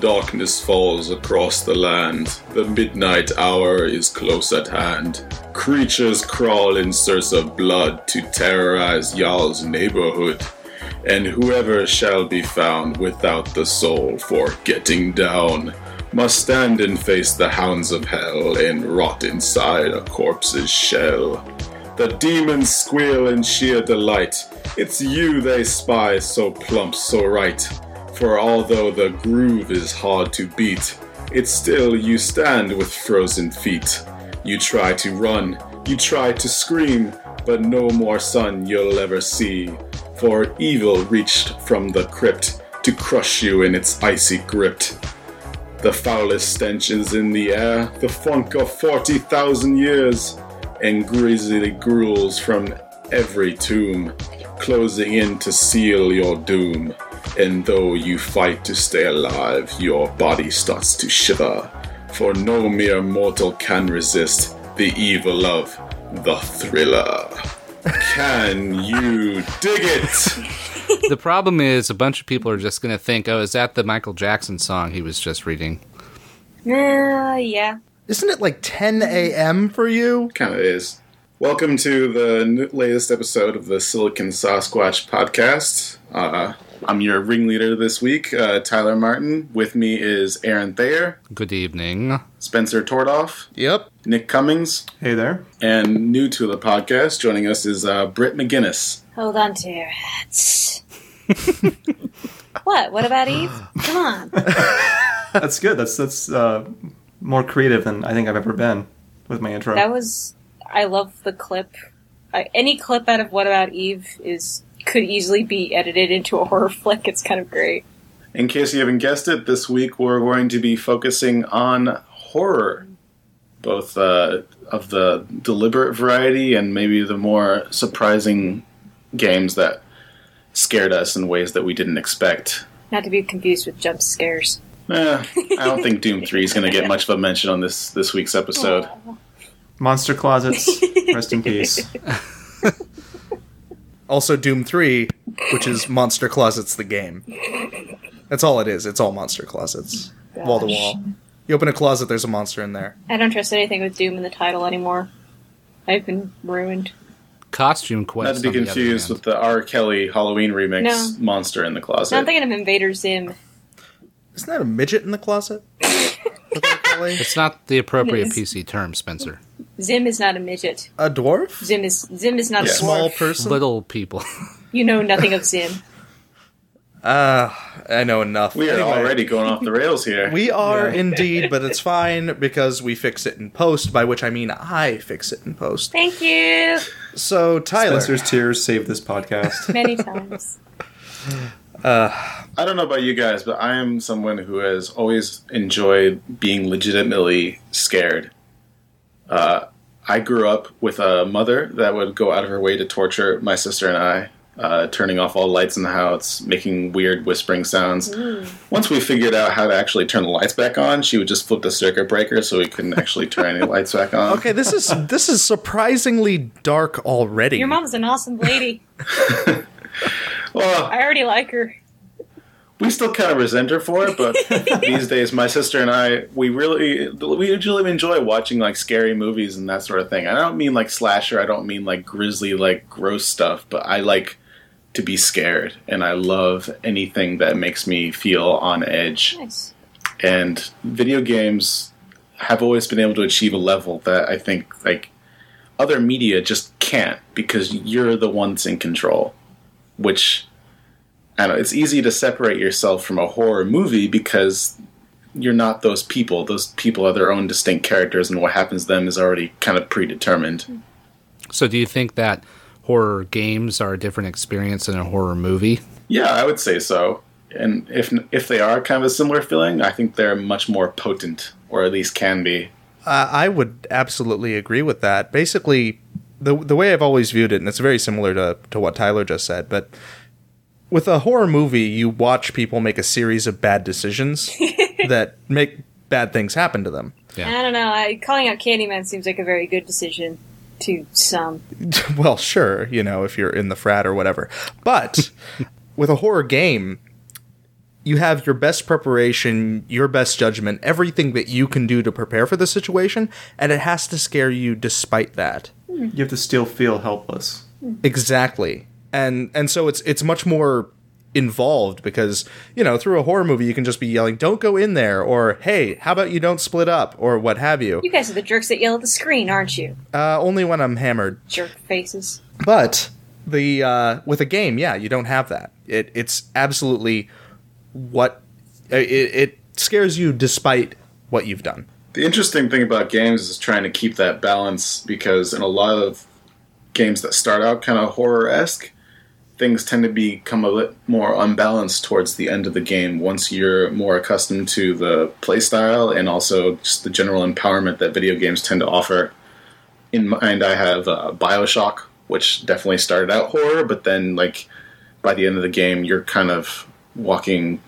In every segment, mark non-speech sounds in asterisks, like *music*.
Darkness falls across the land. The midnight hour is close at hand. Creatures crawl in search of blood to terrorize y'all's neighborhood. And whoever shall be found without the soul for getting down must stand and face the hounds of hell and rot inside a corpse's shell. The demons squeal in sheer delight. It's you they spy, so plump, so right. For although the groove is hard to beat, it's still you stand with frozen feet. You try to run, you try to scream, but no more sun you'll ever see. For evil reached from the crypt to crush you in its icy grip. The foulest stench is in the air, the funk of 40,000 years, and grisly gruels from every tomb, closing in to seal your doom. And though you fight to stay alive, your body starts to shiver, for no mere mortal can resist the evil of the thriller. Can you dig it? the problem is a bunch of people are just going to think, "Oh, is that the Michael Jackson song he was just reading?" Uh, yeah. Isn't it like 10 a.m. for you? Kind of is. Welcome to the latest episode of the Silicon Sasquatch podcast. Uh, I'm your ringleader this week, uh, Tyler Martin. With me is Aaron Thayer, Good evening. Spencer Tordoff, Yep. Nick Cummings, Hey there. and new to the podcast, joining us is uh, Britt McGinnis. Hold on to your hats. *laughs* what? All About Eve? Come on. *laughs* That's good. That's that's uh, more creative than I think I've ever been with my intro. That was. I love the clip. I, any clip out of All About Eve is could easily be edited into a horror flick. It's kind of great. In case you haven't guessed it, this week we're going to be focusing on horror, both uh, of the deliberate variety and maybe the more surprising games that scared us in ways that we didn't expect. Not to be confused with jump scares. Eh, I don't think *laughs* Doom Three is going to get much of a mention on this this week's episode. Monster closets. Rest in peace. *laughs* Also, Doom 3, which is Monster Closets the game. That's all it is. It's all Monster Closets. Wall to wall. You open a closet, there's a monster in there. I don't trust anything with Doom in the title anymore. I've been ruined. Costume Quest. Not quest. to be on the confused with the R. Kelly Halloween remix, No. "Monster in the Closet." No, I'm thinking of Invader Zim. Isn't that a midget in the closet? What they're calling? It's not the appropriate PC term, Spencer. Zim is not a midget. a dwarf? Zim is Zim is not Yeah. a Small person? Little people. *laughs* You know nothing of Zim. Uh, *laughs* I know enough. we are Anyway, already going off the rails here. We are Yeah. indeed, but it's fine because we fix it in post, by which I mean I fix it in post. Thank you. So, Tyler. Spencer's tears saved this podcast. *laughs* Many times. I don't know about you guys, but I am someone who has always enjoyed being legitimately scared. Uh, I grew up with a mother that would go out of her way to torture my sister and I, uh, turning off all lights in the house, making weird whispering sounds. Once we figured out how to actually turn the lights back on, she would just flip the circuit breaker so we couldn't actually turn any *laughs* lights back on. Okay, this is this is surprisingly dark already. Your mom's an awesome lady. *laughs* Well, I already like her. We still kind of resent her for it, but *laughs* these days, my sister and I, we really, we usually enjoy watching like scary movies and that sort of thing. I don't mean like slasher. I don't mean like grisly, like gross stuff. But I like to be scared, and I love anything that makes me feel on edge. Nice. And video games have always been able to achieve a level that I think like other media just can't because you're the ones in control. Which I don't know, it's easy to separate yourself from a horror movie because you're not those people. Those people are their own distinct characters, and what happens to them is already kind of predetermined. so, do you think that horror games are a different experience than a horror movie? Yeah, I would say so. And if if they are kind of a similar feeling, I think they're much more potent, or at least can be. Uh, I would absolutely agree with that. Basically, the the way I've always viewed it, and it's very similar to to what Tyler just said, but with a horror movie, you watch people make a series of bad decisions *laughs* that make bad things happen to them. Yeah. I don't know. I, calling out Candyman seems like a very good decision to some. *laughs* well, sure, you know, if you're in the frat or whatever. But *laughs* with a horror game, you have your best preparation, your best judgment, everything that you can do to prepare for the situation, and it has to scare you despite that. Hmm. You have to still feel helpless. Hmm. Exactly. And and so it's it's much more involved because, you know, through a horror movie you can just be yelling, "Don't go in there," or "Hey, how about you don't split up?" or what have you. You guys are the jerks that yell at the screen, aren't you? Uh, only when I'm hammered. Jerk faces. But the uh, with a game, yeah, you don't have that. It it's absolutely what it, it scares you despite what you've done. The interesting thing about games is trying to keep that balance because in a lot of games that start out kind of horror esque, things tend to become a bit more unbalanced towards the end of the game once you're more accustomed to the playstyle and also just the general empowerment that video games tend to offer. In mind, I have uh, Bioshock, which definitely started out horror, but then, like, by the end of the game, you're kind of walking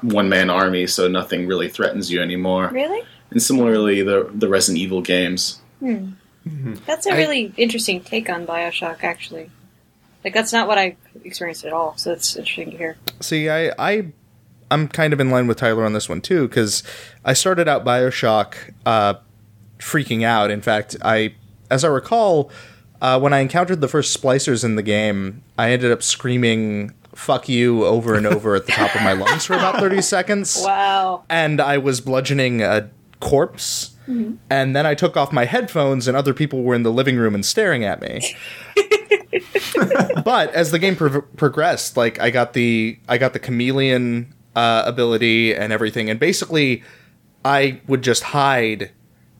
one man army, so nothing really threatens you anymore. Really? And similarly, the the Resident Evil games. That's a really interesting take on Bioshock, actually. Like, that's not what I experienced at all, so it's interesting to hear. See, I, I, I'm kind of in line with Tyler on this one too because I started out Bioshock uh, freaking out. In fact, I, as I recall, uh, when I encountered the first splicers in the game, I ended up screaming "fuck you" over and over at the top of my lungs for about thirty *laughs* seconds. Wow. and I was bludgeoning a corpse. And then I took off my headphones, and other people were in the living room and staring at me. *laughs* but as the game pro- progressed, like I got the I got the chameleon uh, ability and everything, and basically I would just hide,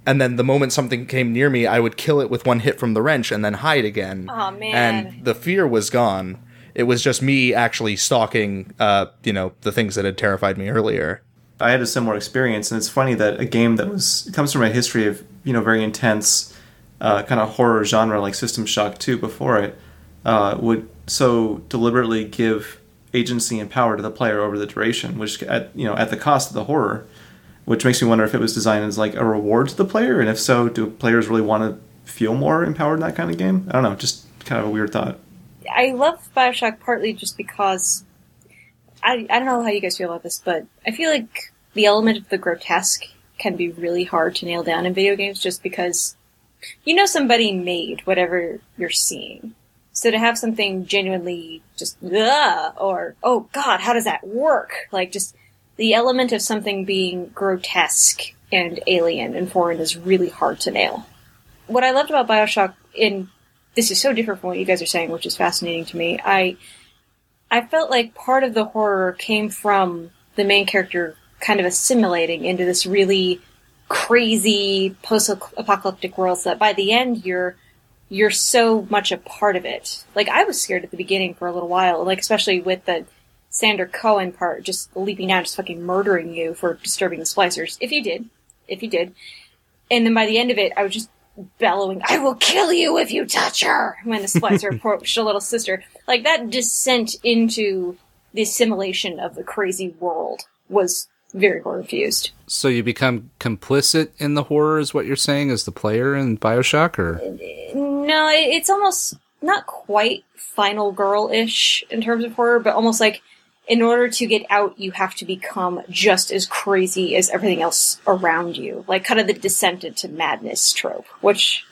and then the moment something came near me, I would kill it with one hit from the wrench, and then hide again. Aw, man. And the fear was gone. It was just me actually stalking, uh, you know, the things that had terrified me earlier. I had a similar experience, and it's funny that a game that was comes from a history of you know very intense uh, kind of horror genre like System Shock 2 before it uh, would so deliberately give agency and power to the player over the duration, which at you know at the cost of the horror, which makes me wonder if it was designed as like a reward to the player, and if so, do players really want to feel more empowered in that kind of game? I don't know, just kind of a weird thought. I love Bioshock partly just because I I don't know how you guys feel about this, but I feel like the element of the grotesque can be really hard to nail down in video games just because you know somebody made whatever you're seeing. So to have something genuinely just ugh, or oh god, how does that work? Like just the element of something being grotesque and alien and foreign is really hard to nail. What I loved about Bioshock in this is so different from what you guys are saying, which is fascinating to me. I I felt like part of the horror came from the main character kind of assimilating into this really crazy post-apocalyptic world so that by the end you're you're so much a part of it. Like I was scared at the beginning for a little while, like especially with the Sander Cohen part, just leaping out, just fucking murdering you for disturbing the splicers. If you did, if you did, and then by the end of it, I was just bellowing, "I will kill you if you touch her!" When the splicer *laughs* approached a little sister, like that descent into the assimilation of the crazy world was very horror infused. So you become complicit in the horror, is what you're saying, as the player in Bioshock, or uh, No, it- it's almost not quite final girl ish in terms of horror, but almost like in order to get out, you have to become just as crazy as everything else around you. Like kind of the descent into madness trope, which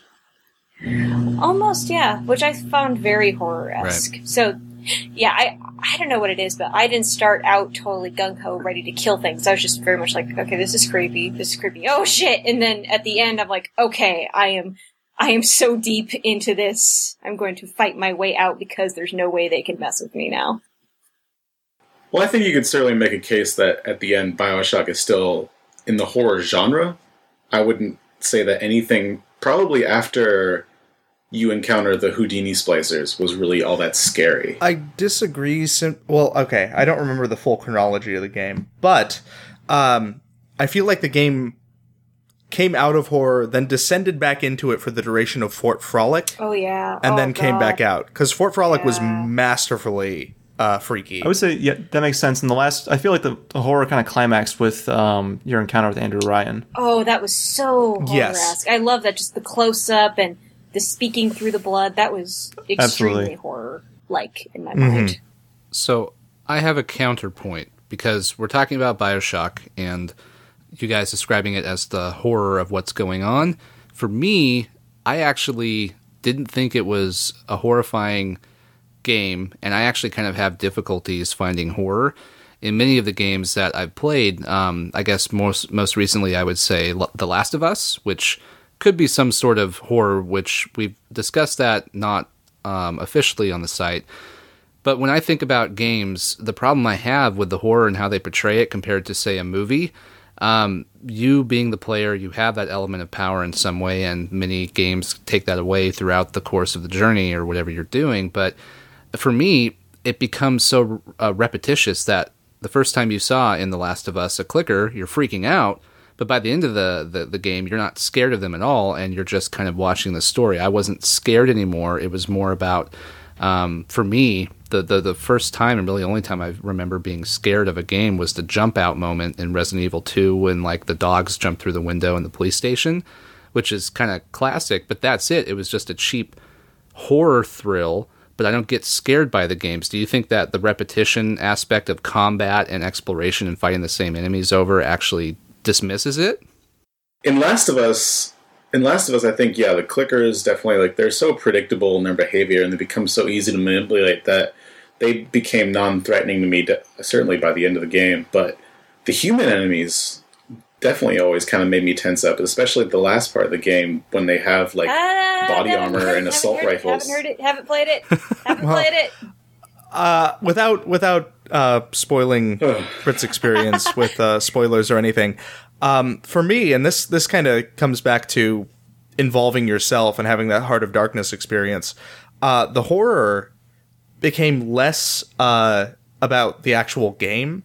almost, yeah, which I found very horror esque. So, yeah, I, I don't know what it is, but I didn't start out totally gung ho ready to kill things. I was just very much like, okay, this is creepy, this is creepy, oh shit! And then at the end, I'm like, okay, I am I am so deep into this. I'm going to fight my way out because there's no way they can mess with me now. Well, I think you could certainly make a case that at the end, Bioshock is still in the horror genre. I wouldn't say that anything, probably after you encounter the Houdini splicers, was really all that scary. I disagree. Sim- well, okay, I don't remember the full chronology of the game, but um, I feel like the game came out of horror, then descended back into it for the duration of Fort Frolic, Oh yeah, and Oh, then came back out because Fort Frolic was masterfully uh, freaky. I would say, yeah, that makes sense. In the last, I feel like the, the horror kind of climaxed with um, your encounter with Andrew Ryan. Oh, that was so Yes. I love that, just the close up and the speaking through the blood. That was extremely Absolutely. horror like in my Mm-hmm. mind. so I have a counterpoint because we're talking about Bioshock and you guys describing it as the horror of what's going on. For me, I actually didn't think it was a horrifying game, and I actually kind of have difficulties finding horror in many of the games that I've played. Um, I guess most most recently, I would say L- The Last of Us, which could be some sort of horror, which we've discussed that not um, officially on the site. But when I think about games, the problem I have with the horror and how they portray it compared to, say, a movie, um, you being the player, you have that element of power in some way, and many games take that away throughout the course of the journey or whatever you're doing. But for me, it becomes so uh, repetitious that the first time you saw in The Last of Us a clicker, you're freaking out. But by the end of the, the, the game, you're not scared of them at all, and you're just kind of watching the story. I wasn't scared anymore. It was more about, um, for me, the, the the first time and really only time I remember being scared of a game was the jump out moment in Resident Evil 2 when like the dogs jump through the window in the police station, which is kind of classic, but that's it. It was just a cheap horror thrill, but I don't get scared by the games. Do you think that the repetition aspect of combat and exploration and fighting the same enemies over actually dismisses it? In Last of Us, in Last of Us, I think yeah, the clickers definitely like they're so predictable in their behavior and they become so easy to manipulate that they became non-threatening to me. Certainly by the end of the game, but the human enemies definitely always kind of made me tense up, especially the last part of the game when they have like Ah, body armor heard- and haven't assault heard it, rifles. Haven't heard it. Haven't played it. *laughs* Haven't Well- played it. Uh, without without uh, spoiling Brit's experience with uh, spoilers or anything, um, for me, and this this kind of comes back to involving yourself and having that heart of darkness experience. Uh, the horror became less uh, about the actual game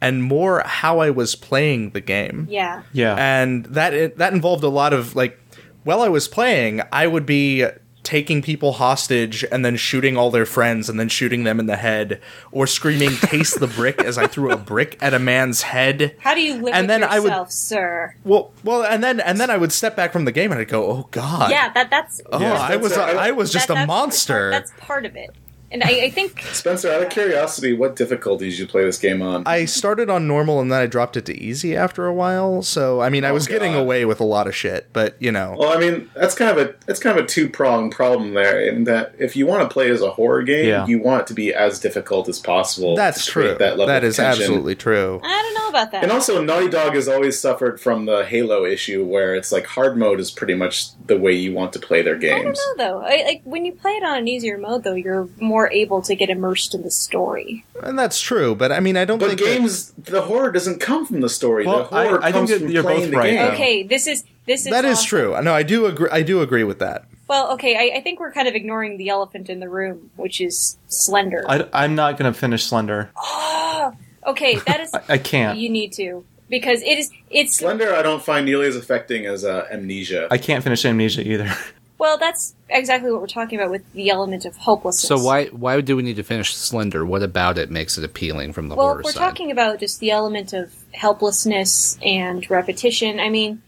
and more how I was playing the game Yeah. Yeah. and that that involved a lot of like while I was playing, I would be taking people hostage and then shooting all their friends and then shooting them in the head or screaming taste the brick as I threw a brick at a man's head. How do you live And with then I would- sir? Well, well, and then and then I would step back from the game and I'd go, "Oh god." Yeah, that that's Oh, Yeah, I was that's- I was just that- a monster. That's part of it, and I, I think *laughs* Spencer, out of curiosity, what difficulties did you play this game on? I started on normal and then I dropped it to easy after a while. So I mean, I Oh, was getting away with a lot of shit, but you know. Well, I mean, that's kind of a that's kind of a two pronged problem there. In that, if you want to play as a horror game, Yeah. you want it to be as difficult as possible. That's true. That level that of is tension. absolutely true. I don't know about that. And also, Naughty Dog has always suffered from the Halo issue, where it's like hard mode is pretty much the way you want to play their games. I don't know though. I, like when you play it on an easier mode, though, you're more able to get immersed in the story. And that's true, but I mean, I don't But think that- games, the horror doesn't come from the story. Well, the horror I- I think comes that from you're playing both the right, game. though. Okay, this is this is that is awesome. true. No, I do agree. I do agree with that. Well, okay, I, I think we're kind of ignoring the elephant in the room, which is Slender. I, I'm not going to finish Slender. oh, okay, that is I, *laughs* I can't. you need to because it is it's Slender, I don't find nearly as affecting as uh, Amnesia. I can't finish Amnesia either. *laughs* well, that's exactly what we're talking about with the element of hopelessness. So why why do we need to finish Slender? What about it makes it appealing from the Well, horror we're side? talking about just the element of helplessness and repetition. I mean,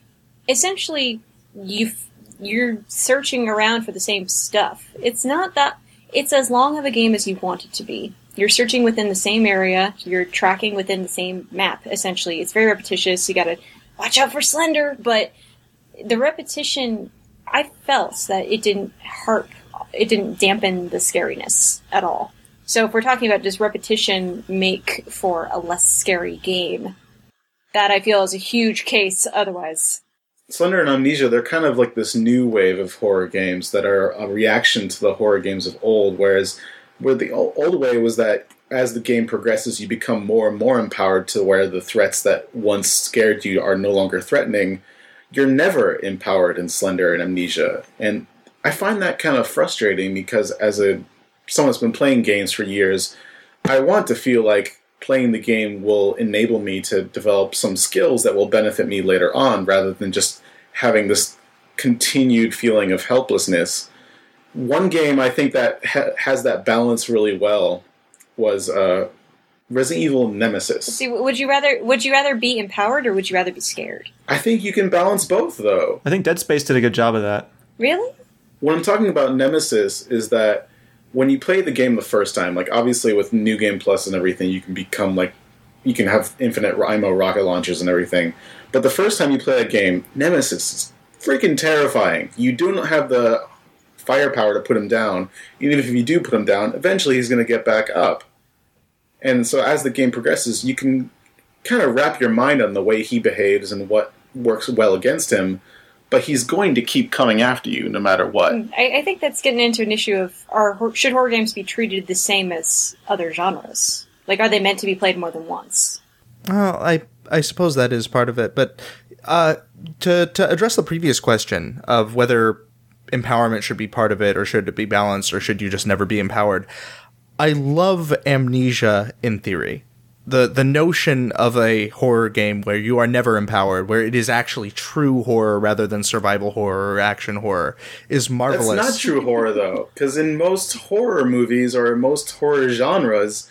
essentially, you you're searching around for the same stuff. It's not that. It's as long of a game as you want it to be. You're searching within the same area. You're tracking within the same map. Essentially, it's very repetitious. You got to watch out for Slender, but the repetition. I felt that it didn't hurt. It didn't dampen the scariness at all. So if we're talking about does repetition make for a less scary game, that I feel is a huge case. Otherwise, Slender and Amnesia, they're kind of like this new wave of horror games that are a reaction to the horror games of old. Whereas, where the old way was that as the game progresses, you become more and more empowered to where the threats that once scared you are no longer threatening. You're never empowered in Slender and Amnesia, and I find that kind of frustrating because as a someone that's been playing games for years, I want to feel like playing the game will enable me to develop some skills that will benefit me later on rather than just having this continued feeling of helplessness. One game I think that ha- has that balance really well was uh, Resident Evil Nemesis. see, would you rather would you rather be empowered or would you rather be scared? I think you can balance both though. I think Dead Space did a good job of that. Really? what I'm talking about Nemesis is that when you play the game the first time, like obviously with New Game Plus and everything, you can become like you can have infinite ammo rocket launchers and everything. But the first time you play that game, Nemesis is freaking terrifying. You do not have the firepower to put him down. Even if you do put him down, eventually he's going to get back up. And so as the game progresses, you can kind of wrap your mind on the way he behaves and what works well against him. But he's going to keep coming after you no matter what. I, I think that's getting into an issue of are should horror games be treated the same as other genres? Like, are they meant to be played more than once? Well, I I suppose that is part of it, but uh, to to address the previous question of whether empowerment should be part of it or should it be balanced or should you just never be empowered, I love amnesia in theory. The the notion of a horror game where you are never empowered, where it is actually true horror rather than survival horror or action horror, is That's marvelous. not true horror though, because in most horror movies or most horror genres,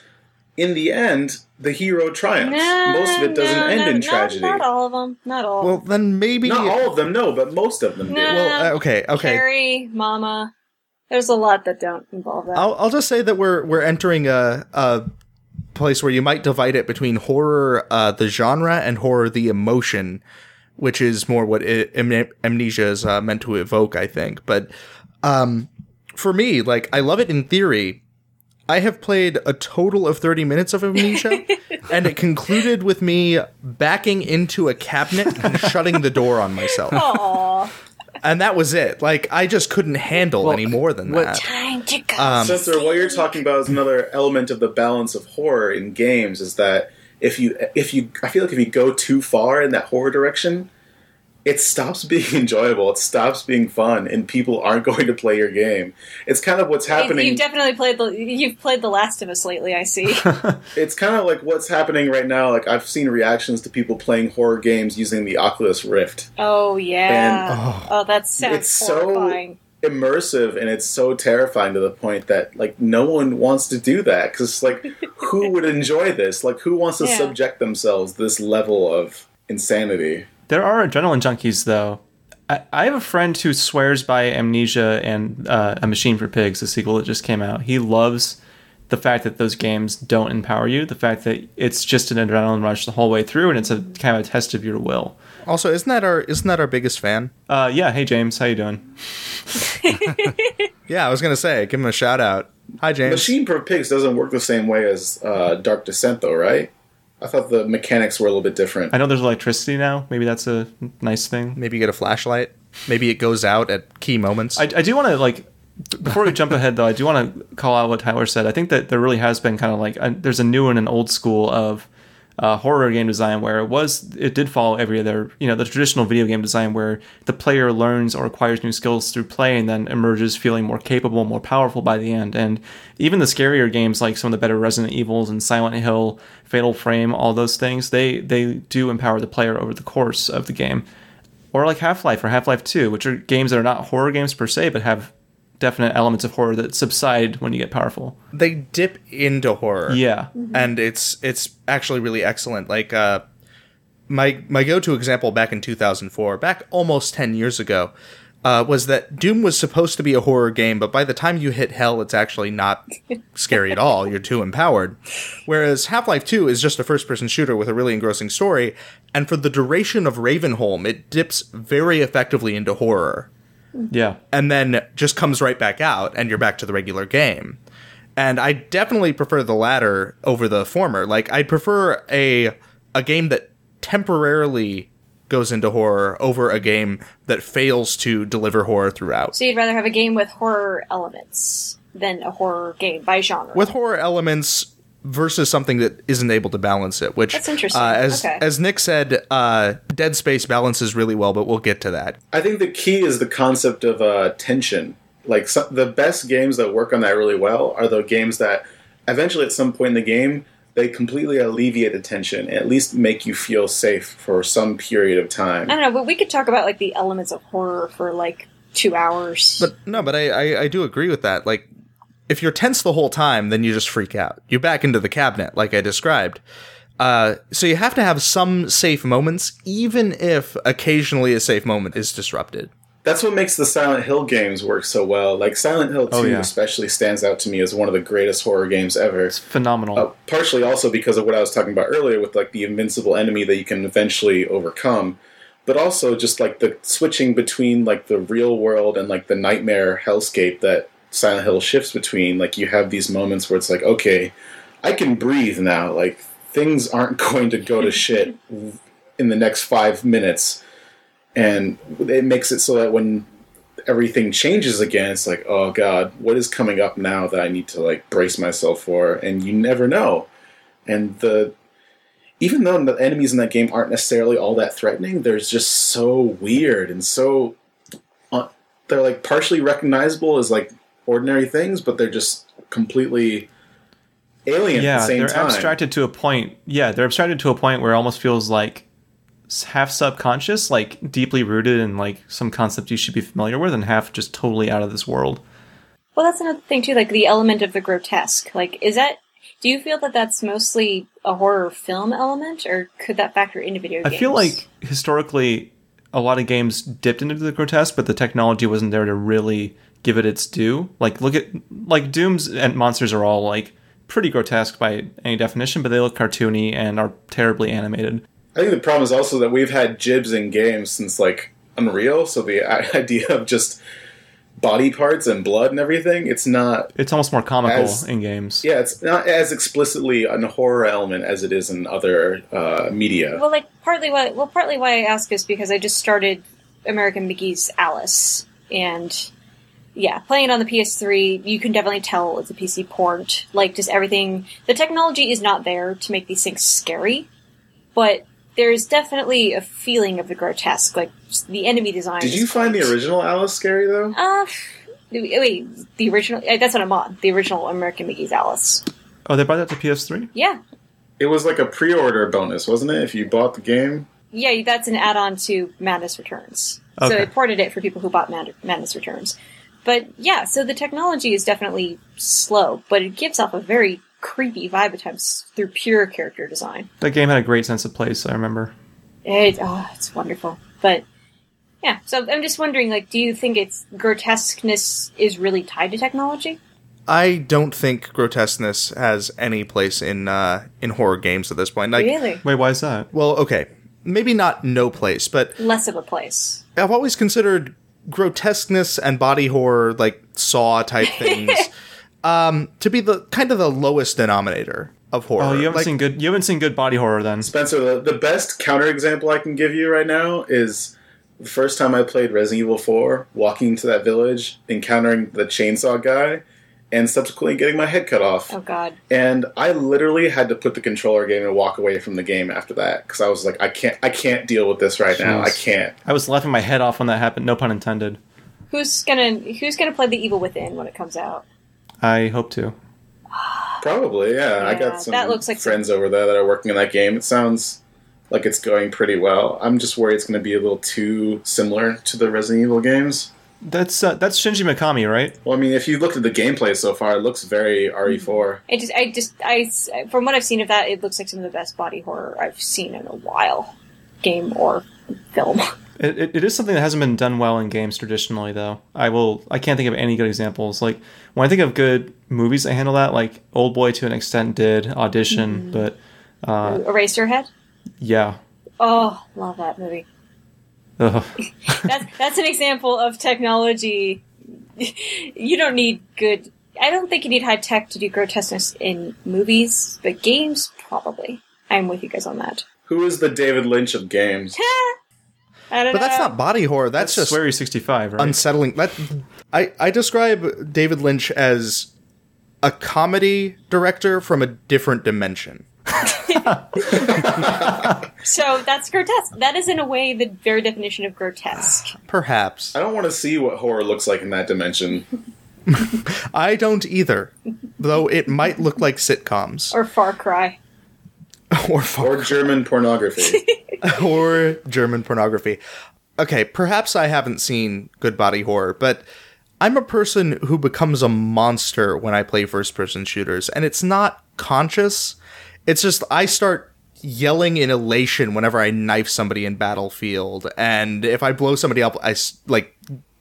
in the end, the hero triumphs. most of it doesn't No, end no, in tragedy. Not, all of them. Not all. Well, then maybe. Not all of them, no, but most of them do. Well, uh, okay, okay. Carrie, Mama. There's a lot that don't involve that. I'll, I'll just say that we're we're entering a a place where you might divide it between horror, uh, the genre, and horror, the emotion, which is more what it, am- amnesia is uh, meant to evoke, I think. But um, for me, like I love it in theory. I have played a total of 30 minutes of Amnesia, *laughs* and it concluded with me backing into a cabinet and shutting the door on myself. Aw, And that was it. Like, I just couldn't handle Well, any more than that. what- that. time to go. Um, Spencer, what you're talking about is another element of the balance of horror in games. Is that if you if you I feel like if you go too far in that horror direction, it stops *laughs* being enjoyable. It stops being fun, and people aren't *laughs* going to play your game. It's kind of what's happening. You've definitely played the. You've played The Last of Us lately. I see. *laughs* it's kind of like what's happening right now. Like I've seen reactions to people playing horror games using the Oculus Rift. oh yeah. And- oh, oh that sounds It's so- immersive and it's so terrifying to the point that like no one wants to do that because like who would enjoy this like who wants to Yeah. subject themselves to this level of insanity There are adrenaline junkies, though. I, I have a friend who swears by Amnesia and uh, A Machine for Pigs, the sequel that just came out. He loves the fact that those games don't empower you, the fact that it's just an adrenaline rush the whole way through, and it's a kind of a test of your will. Also, isn't that our isn't that our biggest fan? Uh, yeah, hey James, how you doing? *laughs* Yeah, I was gonna say, give him a shout out. Hi, James. machine for pigs doesn't work the same way as uh, dark descent though right i thought the mechanics were a little bit different I know there's electricity now. Maybe that's a nice thing. Maybe you get a flashlight. Maybe it goes out at key moments. I, I do want to like before we jump ahead though i do want to call out what tyler said i think that there really has been kind of like a, there's a new and an old school of uh, horror game design where it was it did follow every other you know the traditional video game design where the player learns or acquires new skills through play and then emerges feeling more capable more powerful by the end. And even the scarier games like some of the better resident evils and silent hill fatal frame all those things they they do empower the player over the course of the game. Or like Half-Life or Half-Life 2, which are games that are not horror games per se, but have definite elements of horror that subside when you get powerful. they dip into horror. Yeah. and it's it's actually really excellent. Like uh, my my go to example back in 2004, back almost 10 years ago, uh, was that Doom was supposed to be a horror game, but by the time you hit hell, it's actually not *laughs* scary at all. You're too empowered. Whereas Half Life 2 is just a first person shooter with a really engrossing story, and for the duration of Ravenholm, it dips very effectively into horror Yeah. and then just comes right back out and you're back to the regular game. And I definitely prefer the latter over the former. Like I'd prefer a a game that temporarily goes into horror over a game that fails to deliver horror throughout. So you'd rather have a game with horror elements than a horror game by genre. With horror elements versus something that isn't able to balance it, which That's interesting. Uh, as Okay. as Nick said, uh, Dead Space balances really well, but we'll get to that. i think the key is the concept of uh, tension like so, the best games that work on that really well are the games that eventually at some point in the game they completely alleviate the tension and at least make you feel safe for some period of time I don't know, but we could talk about like the elements of horror for like two hours. But no, but I, I, I do agree with that. Like, if you're tense the whole time, then you just freak out. You back into the cabinet, like I described. Uh, so you have to have some safe moments, even if occasionally a safe moment is disrupted. That's what makes the Silent Hill games work so well. Like Silent Hill 2 Oh, yeah. especially stands out to me as one of the greatest horror games ever. It's phenomenal. Uh, partially also because of what I was talking about earlier with like the invincible enemy that you can eventually overcome, but also just like the switching between like the real world and like the nightmare hellscape that Silent Hill shifts between. Like you have these moments where it's like, okay, I can breathe now. Like things aren't *laughs* going to go to shit in the next five minutes, and it makes it so that when everything changes again, it's like, oh god, what is coming up now that I need to like brace myself for? And you never know. And the even though the enemies in that game aren't necessarily all that threatening, they're just so weird and so uh, they're like partially recognizable as like ordinary things, but they're just completely alien at yeah, the same they're time. abstracted to a point. Yeah, they're abstracted to a point where it almost feels like half subconscious, like deeply rooted in like some concept you should be familiar with, and half just totally out of this world. Well, that's another thing too, like the element of the grotesque. Like, is that? Do you feel that that's mostly a horror film element, or could that factor into video games? I feel like historically, a lot of games dipped into the grotesque, but the technology wasn't there to really give it its due. Like, look at like Doom's and monsters are all like pretty grotesque by any definition, but they look cartoony and are terribly animated. I think the problem is also that we've had gibs in games since like Unreal, so the *laughs* idea of just body parts and blood and everything, it's not It's almost more comical As- in games. yeah, it's not as explicitly a horror element as it is in other uh, media. Well, like partly why. Well, partly why I ask is because I just started American McGee's Alice, and yeah, playing it on the PS3, you can definitely tell it's a PC port. Like, just everything. The technology is not there to make these things scary, but there's definitely a feeling of the grotesque. Like just the enemy design. Did is you find the original Alice scary though? Uh, wait, the original. uh, That's what I'm on. The original American McGee's Alice. Oh, they brought that to PS3. Yeah, It was like a pre-order bonus, wasn't it? If you bought the game. Yeah, that's an add-on to Madness Returns. Okay. So Okay. they ported it for people who bought Mad- Madness Returns. But yeah, so the technology is definitely slow, but it gives off a very creepy vibe at times through pure character design. That game had a great sense of place. I remember. It, oh, it's wonderful. But yeah, so I'm just wondering, like, do you think its grotesqueness is really tied to technology? I don't think grotesqueness has any place in uh, in horror games at this point. Like, really? Wait, why is that? well, okay, maybe not no place, but Less of a place. I've always considered grotesqueness and body horror, like Saw type *laughs* things, um, to be the kind of the lowest denominator of horror. Oh, you haven't Like, seen good. You haven't seen good body horror then. Spencer, the, the best counterexample I can give you right now is the first time I played Resident Evil 4, walking into that village, encountering the chainsaw guy, and subsequently getting my head cut off. Oh god. And I literally had to put the controller game and walk away from the game after that because I was like, I can't, I can't deal with this right now. I can't. I was laughing my head off when that happened. No pun intended. Who's gonna Who's gonna play the Evil Within when it comes out? I hope to. Probably, yeah. I got some that looks like friends over there that are working on that game. It sounds like it's going pretty well. I'm just worried it's going to be a little too similar to the Resident Evil games. That's uh, that's Shinji Mikami, right? Well, I mean, if you looked at the gameplay so far, it looks very RE4. I just, I just, I, from what I've seen of that, it looks like some of the best body horror I've seen in a while, game or film. *laughs* It, it, it is something that hasn't been done well in games traditionally, though. I will. I can't think of any good examples. Like when I think of good movies that handle that, like Old Boy to an extent did, Audition, but uh, Eraserhead. yeah. Oh, love that movie. Ugh. *laughs* That's that's an example of technology. *laughs* You don't need good. I don't think you need high tech to do grotesqueness in movies, but games probably. I'm with you guys on that. Who is the David Lynch of games? *laughs* I don't but that's not body horror. That's, just Swery sixty five, right? unsettling. That I I describe David Lynch as a comedy director from a different dimension. *laughs* So that's grotesque. That is in a way the very definition of grotesque. *sighs* Perhaps I don't want to see what horror looks like in that dimension. *laughs* I don't either, though it might look like sitcoms Or Far Cry. *laughs* or far Or German pornography. or German pornography. Okay, perhaps I haven't seen good body horror, but I'm a person who becomes a monster when I play first person shooters, and it's not conscious. It's just I start yelling in elation whenever I knife somebody in Battlefield, and if I blow somebody up, I like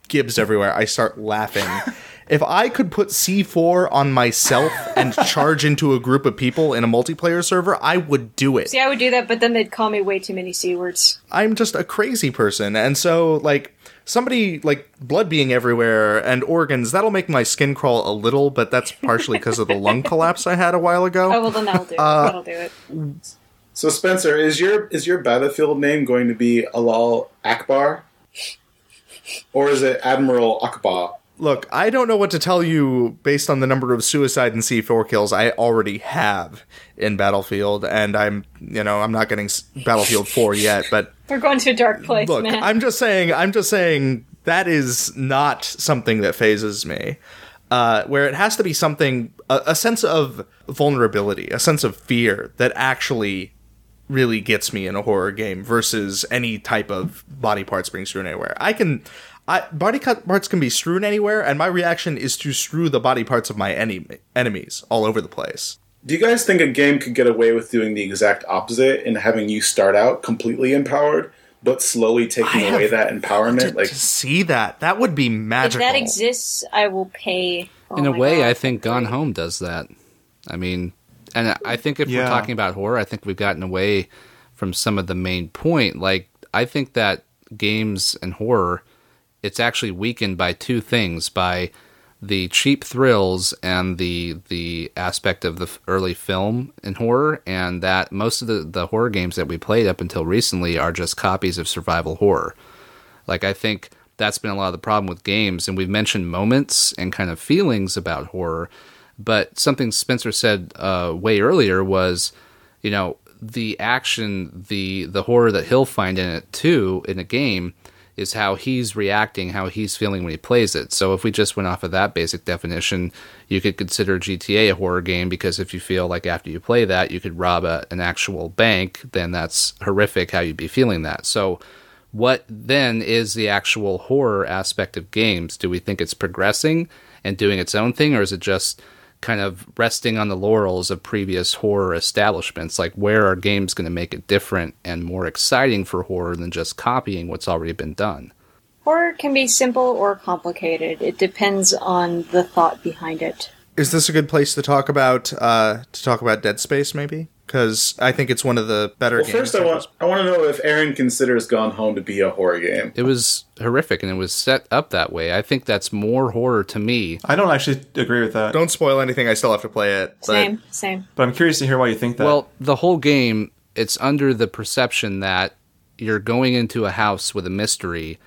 gibs everywhere. I start laughing. *laughs* if I could put C4 on myself and charge into a group of people in a multiplayer server, I would do it. See, I would do that, but then they'd call me way too many c words. I'm just a crazy person, and so like somebody like blood being everywhere and organs that'll make my skin crawl a little, but that's partially because of the lung collapse I had a while ago. Oh well, then that'll do. it. Uh, that'll do it. So Spencer, is your is your battlefield name going to be Alal Akbar, or is it Admiral Ackbar? Look, I don't know what to tell you based on the number of suicide and C4 kills I already have in Battlefield, and I'm, you know, I'm not getting Battlefield 4 yet, but *laughs* We're going to a dark place, look, man. I'm just saying, I'm just saying that is not something that phases me. Uh, where it has to be something, a, a sense of vulnerability, a sense of fear that actually really gets me in a horror game versus any type of body parts being strewn anywhere. I can, I, body cut parts can be strewn anywhere, and my reaction is to strew the body parts of my enemy, enemies all over the place. Do you guys think a game could get away with doing the exact opposite and having you start out completely empowered, but slowly taking I away that empowerment? To, Like, to see that, that would be magical. if that exists, I will pay. oh In a way, God. I think Gone Home does that. I mean, and I think if we're talking about horror, I think we've gotten away from some of the main point. Like, I think that games and horror, it's actually weakened by two things: by the cheap thrills and the the aspect of the early film in horror, and that most of the the horror games that we played up until recently are just copies of survival horror. Like I think that's been a lot of the problem with games, and we've mentioned moments and kind of feelings about horror, but something Spencer said uh, way earlier was, you know, the action, the the horror that he'll find in it too in a game is how he's reacting, how he's feeling when he plays it. So if we just went off of that basic definition, you could consider GTA a horror game because if you feel like after you play that you could rob a, an actual bank, then that's horrific how you'd be feeling that. So what then is the actual horror aspect of games? Do we think it's progressing and doing its own thing, or is it just kind of resting on the laurels of previous horror establishments? Like, where are games going to make it different and more exciting for horror than just copying what's already been done? Horror can be simple or complicated. It depends on the thought behind it. Is this a good place to talk about uh, to talk about Dead Space? Maybe because I think it's one of the better well, games. first I want I want to know if Aaron considers Gone Home to be a horror game. It was horrific and it was set up that way. I think that's more horror to me. I don't actually agree with that, Don't spoil anything. I still have to play it. But Same, same. but I'm curious to hear why you think that. Well, the whole game, it's under the perception that you're going into a house with a mystery,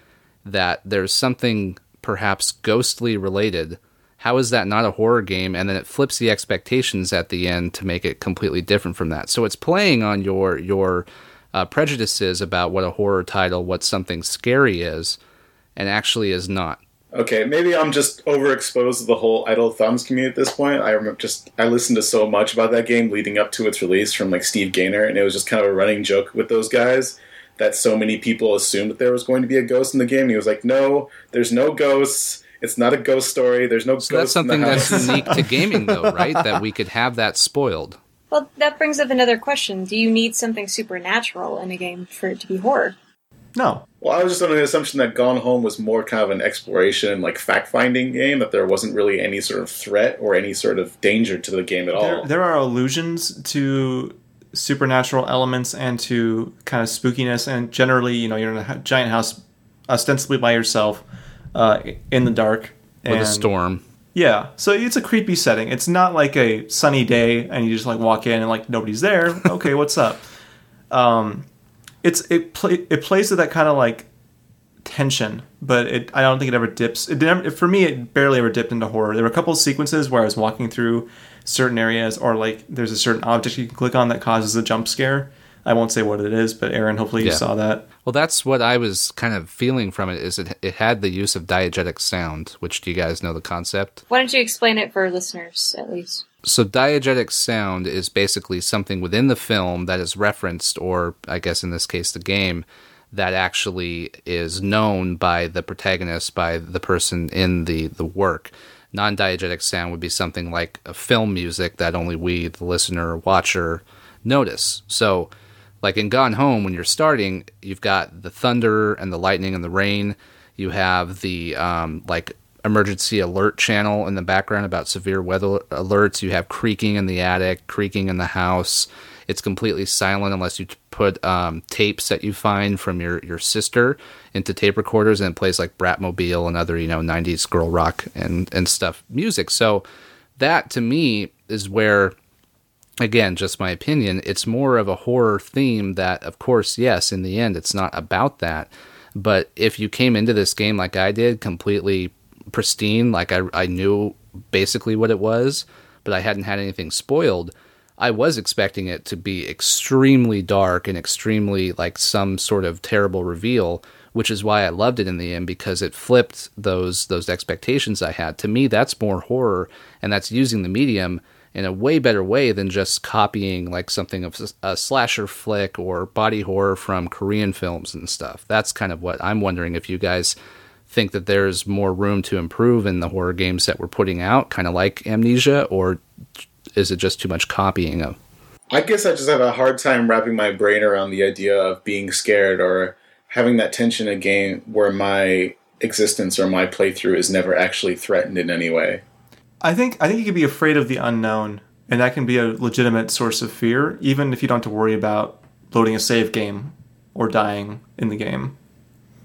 that there's something perhaps ghostly related. How is that not a horror game? And then it flips the expectations at the end to make it completely different from that. So it's playing on your your uh, prejudices about what a horror title, what something scary is, and actually is not. Okay, maybe I'm just overexposed to the whole Idle Thumbs community at this point. I remember just I listened to so much about that game leading up to its release from like Steve Gaynor, and it was just kind of a running joke with those guys that so many people assumed that there was going to be a ghost in the game. And he was like, "No, there's no ghosts. It's not a ghost story. There's no So that's ghosts in the something that's unique to *laughs* gaming, though, right? That we could have that spoiled. Well, that brings up another question. Do you need something supernatural in a game for it to be horror? no, well, I was just under the assumption that Gone Home was more kind of an exploration, like fact-finding game. That there wasn't really any sort of threat or any sort of danger to the game at all. there, there are allusions to supernatural elements and to kind of spookiness, and generally, you know, you're in a giant house, ostensibly by yourself, uh, in the dark. With a storm. Yeah, so it's a creepy setting. It's not like a sunny day and you just like walk in and like nobody's there. *laughs* Okay, what's up? Um, it's it play, it plays with that kind of like tension, but it I don't think it ever dips. It never, for me, it barely ever dipped into horror. There were a couple of sequences where I was walking through certain areas, or like there's a certain object you can click on that causes a jump scare. I won't say what it is, but Aaron, hopefully you Yeah. saw that. Well, that's what I was kind of feeling from it. Is it it had the use of diegetic sound, which do you guys know the concept? Why don't you explain it for listeners, at least? So diegetic sound is basically something within the film that is referenced, or I guess in this case the game, that actually is known by the protagonist, by the person in the the work. Non-diegetic sound would be something like a film music that only we, the listener or watcher, notice. So Like in Gone Home, when you're starting, you've got the thunder and the lightning and the rain. You have the um, like emergency alert channel in the background about severe weather alerts. You have creaking in the attic, creaking in the house. It's completely silent unless you put um, tapes that you find from your, your sister into tape recorders and it plays like Bratmobile and other, you know, 90s girl rock and, and stuff music. So that to me is where, again, just my opinion, it's more of a horror theme that, of course, yes, in the end, it's not about that. But if you came into this game like I did, completely pristine, like I, I knew basically what it was, but I hadn't had anything spoiled I was expecting it to be extremely dark and extremely like some sort of terrible reveal, which is why I loved it in the end because it flipped those those expectations I had. To me, that's more horror, and that's using the medium in a way better way than just copying like something of a slasher flick or body horror from Korean films and stuff. That's kind of what I'm wondering if you guys think that there's more room to improve in the horror games that we're putting out, kind of like Amnesia, or is it just too much copying of? I guess I just have a hard time wrapping my brain around the idea of being scared or having that tension in a game where my existence or my playthrough is never actually threatened in any way. I think I think you could be afraid of the unknown, and that can be a legitimate source of fear, even if you don't have to worry about loading a save game or dying in the game.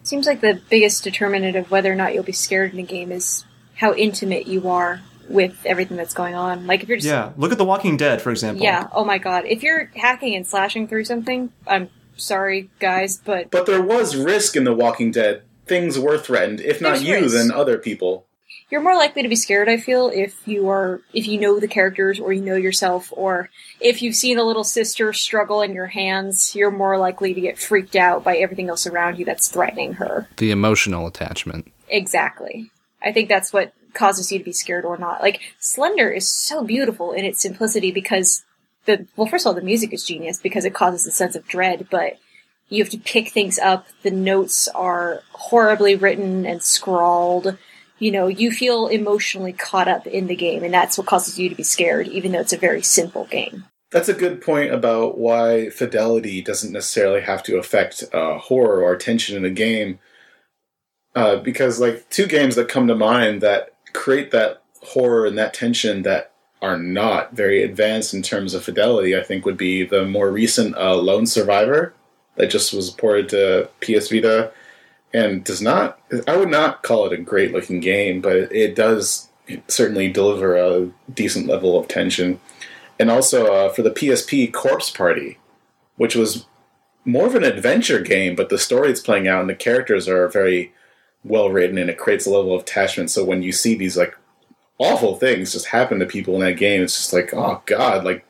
Seems like the biggest determinant of whether or not you'll be scared in a game is how intimate you are with everything that's going on. Like if you're just yeah, look at The Walking Dead, for example. Yeah. Oh my god. If you're hacking and slashing through something, I'm sorry, guys, but but there was risk in The Walking Dead. Things were threatened, if not There's you, risk. then other people. You're more likely to be scared, I feel, if you are if you know the characters or you know yourself, or if you've seen a little sister struggle in your hands, you're more likely to get freaked out by everything else around you that's threatening her. The emotional attachment. Exactly. I think that's what causes you to be scared or not. Like Slender is so beautiful in its simplicity because the well, first of all, the music is genius because it causes a sense of dread, but you have to pick things up. The notes are horribly written and scrawled. You know, you feel emotionally caught up in the game, and that's what causes you to be scared, even though it's a very simple game. That's a good point about why fidelity doesn't necessarily have to affect uh, horror or tension in a game. Uh, because, like, two games that come to mind that create that horror and that tension that are not very advanced in terms of fidelity, I think would be the more recent uh, Lone Survivor that just was ported to PS Vita and does not, I would not call it a great looking game, but it does certainly deliver a decent level of tension. And also uh, for the PSP Corpse Party, which was more of an adventure game, but the story it's playing out and the characters are very well written and it creates a level of attachment. So when you see these like awful things just happen to people in that game, it's just like, oh god, like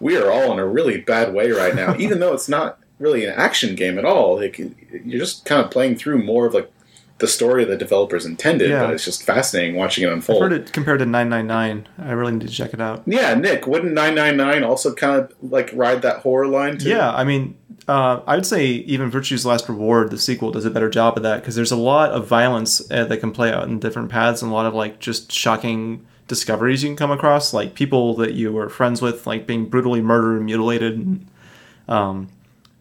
we are all in a really bad way right now. Even though it's not really an action game at all, like you're just kind of playing through more of like the story the developers intended. Yeah. But it's just fascinating watching it unfold. I've heard it compared to 999. I really need to check it out. yeah, Nick, wouldn't 999 also kind of like ride that horror line too? Yeah, I mean, uh, I would say even Virtue's Last Reward, the sequel, does a better job of that because there's a lot of violence uh, that can play out in different paths and a lot of like just shocking discoveries you can come across, like people that you were friends with, like being brutally murdered and mutilated. And, um,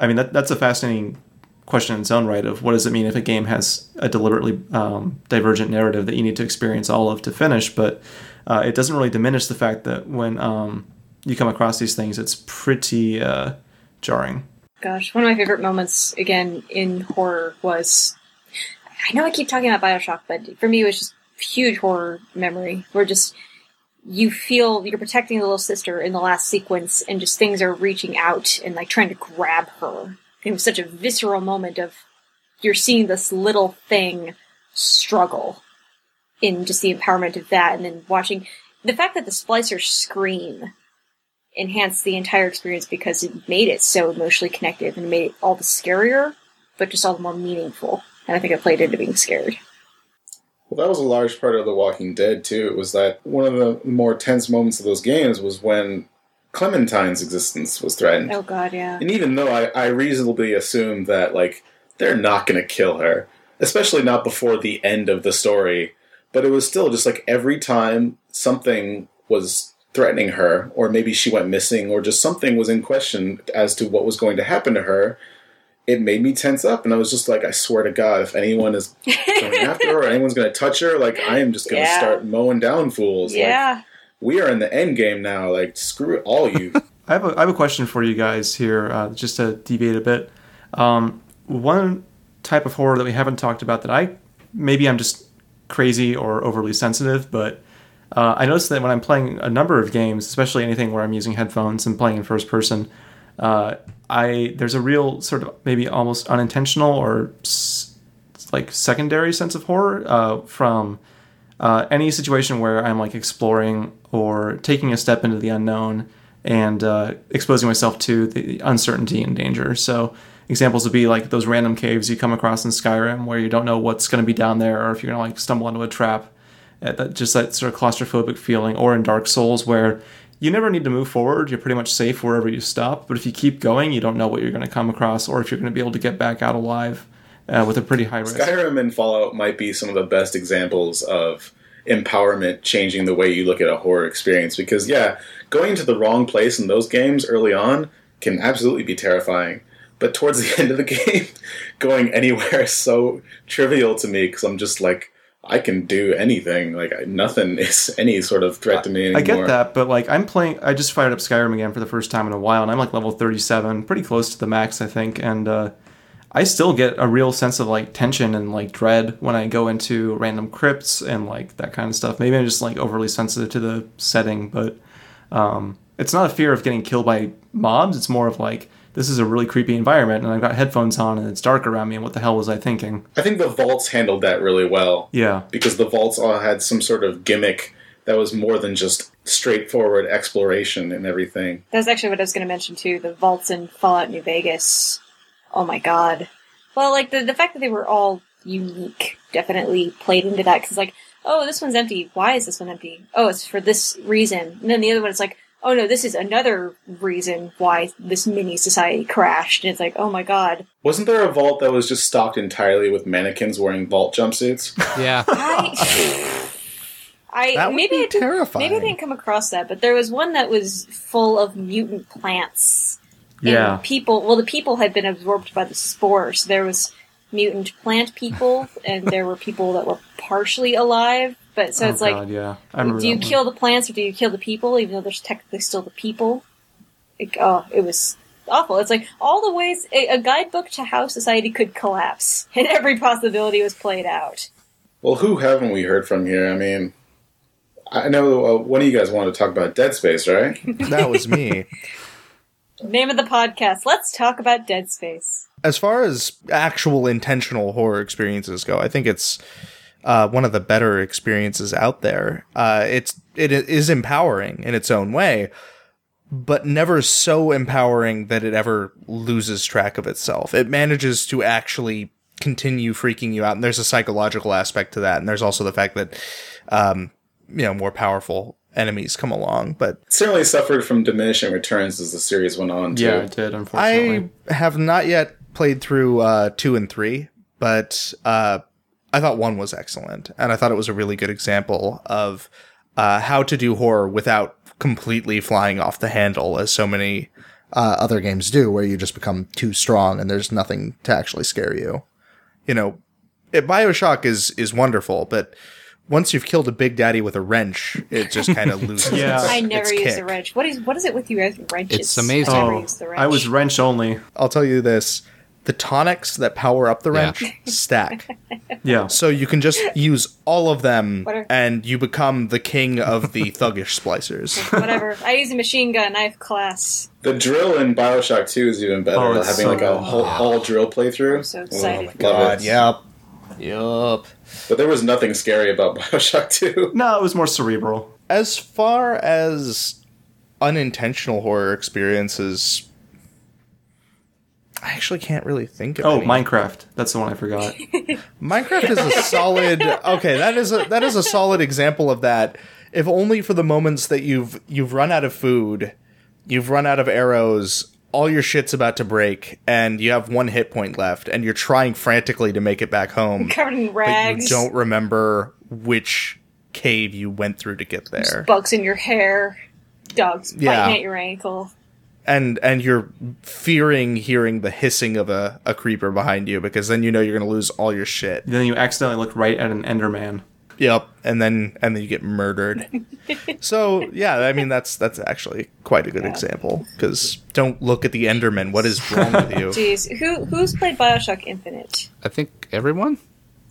I mean, that, that's a fascinating question in its own right of what does it mean if a game has a deliberately um, divergent narrative that you need to experience all of to finish, but uh, it doesn't really diminish the fact that when um, you come across these things, it's pretty uh, jarring. Gosh, one of my favorite moments again in horror was I know I keep talking about Bioshock, but for me it was just huge horror memory We're just you feel you're protecting the little sister in the last sequence and just things are reaching out and like trying to grab her. It was such a visceral moment of you're seeing this little thing struggle in just the empowerment of that and then watching the fact that the splicers scream enhanced the entire experience because it made it so emotionally connected and made it all the scarier, but just all the more meaningful. And I think it played into being scared. Well, that was a large part of The Walking Dead too. It was that one of the more tense moments of those games was when Clementine's existence was threatened. Oh god, yeah. And even though I, I reasonably assumed that like they're not going to kill her, especially not before the end of the story, but it was still just like every time something was threatening her, or maybe she went missing, or just something was in question as to what was going to happen to her, it made me tense up. And I was just like, I swear to God, if anyone is going *laughs* after her or anyone's going to touch her, like, I am just going to Yeah. start mowing down fools. Like, Yeah. we are in the end game now. Like, screw it, all you. *laughs* I have a, I have a question for you guys here, uh, just to deviate a bit. Um, one type of horror that we haven't talked about that I maybe I'm just crazy or overly sensitive, but uh, I noticed that when I'm playing a number of games, especially anything where I'm using headphones and playing in first person, uh, I there's a real sort of maybe almost unintentional or s- like secondary sense of horror uh, from uh, any situation where I'm like exploring or taking a step into the unknown and uh, exposing myself to the uncertainty and danger. So examples would be like those random caves you come across in Skyrim where you don't know what's going to be down there or if you're going to like stumble into a trap. Uh, that just that sort of claustrophobic feeling, or in Dark Souls where you never need to move forward. You're pretty much safe wherever you stop. But if you keep going, you don't know what you're going to come across, or if you're going to be able to get back out alive uh, with a pretty high risk. Skyrim and Fallout might be some of the best examples of empowerment changing the way you look at a horror experience because yeah going to the wrong place in those games early on can absolutely be terrifying but towards the *laughs* end of the game *laughs* going anywhere is so trivial to me because i'm just like i can do anything like nothing *laughs* is any sort of threat to me anymore I get that, but like I'm playing, I just fired up Skyrim again for the first time in a while, and I'm like level 37, pretty close to the max, I think, and uh, I still get a real sense of like tension and like dread when I go into random crypts and like that kind of stuff. Maybe I'm just like overly sensitive to the setting, but um, it's not a fear of getting killed by mobs. It's more of like this is a really creepy environment, and I've got headphones on, and it's dark around me, and what the hell was I thinking? i think the vaults handled that really well Yeah, because the vaults all had some sort of gimmick that was more than just straightforward exploration and everything That's actually what I was going to mention too. The vaults in Fallout New Vegas. Oh my god. Well, like the the fact that they were all unique definitely played into that because like, oh, this one's empty. Why is this one empty? Oh, it's for this reason. And then the other one is like, oh no, this is another reason why this mini society crashed. And it's like, oh my god. Wasn't there a vault that was just stocked entirely with mannequins wearing vault jumpsuits? Yeah. *laughs* I, I That would maybe be I didn't, terrifying. maybe I didn't come across that, but there was one that was full of mutant plants. And yeah. people. Well, the people had been absorbed by the spores. There was mutant plant people, and there were people that were partially alive. But so Oh, it's like, yeah. I do you that one. kill the plants or do you kill the people? Even though there's technically still the people. Like, oh, it was awful. It's like all the ways a, a guidebook to how society could collapse, *laughs* and every possibility was played out. Well, who haven't we heard from here? I mean, I know uh, one of you guys wanted to talk about Dead Space, right? *laughs* That was me. Name of the podcast. Let's talk about Dead Space. as far as actual intentional horror experiences go, I think it's uh, one of the better experiences out there. Uh, it's it is empowering in its own way, but never so empowering that it ever loses track of itself. It manages to actually continue freaking you out, and there's a psychological aspect to that, and there's also the fact that um, you know more powerful enemies come along, but It certainly suffered from diminishing returns as the series went on. Too. Yeah, it did, unfortunately. I have not yet played through uh, two and three, but uh, I thought one was excellent, and I thought it was a really good example of uh, how to do horror without completely flying off the handle, as so many uh, other games do, where you just become too strong and there's nothing to actually scare you. You know, it, Bioshock is is wonderful, but once you've killed a big daddy with a wrench, it just *laughs* kind of loses. Yeah. its- I never its use kick. a wrench. What is what is it with you guys wrenches? It's amazing. I never Oh, use the wrench. I was wrench only. I'll tell you this: the tonics that power up the Yeah. wrench stack, *laughs* Yeah. so you can just use all of them, are- and you become the king of the *laughs* thuggish splicers. *laughs* Whatever. I use a machine gun. I have class. The drill in Bioshock 2 is even better. Oh, having so like a good. whole all drill playthrough. I'm so oh excited. Oh, love it. yep, yep. But there was nothing scary about Bioshock 2. No, it was more cerebral. As far as unintentional horror experiences, I actually can't really think of. Oh, any. Minecraft. That's the one I forgot. *laughs* Minecraft is a solid. Okay, that is a that is a solid example of that. If only for the moments that you've you've run out of food, you've run out of arrows, all your shit's about to break, and you have one hit point left, and you're trying frantically to make it back home, Covered in but rags. you don't remember which cave you went through to get there. bugs in your hair. dogs Yeah. biting at your ankle. And and you're fearing hearing the hissing of a, a creeper behind you because then you know you're gonna lose all your shit. Then you accidentally look right at an Enderman. Yep, and then and then you get murdered. *laughs* so yeah, I mean that's that's actually quite a good example because don't look at the Enderman. What is wrong with you? Jeez, who who's played Bioshock Infinite? I think everyone.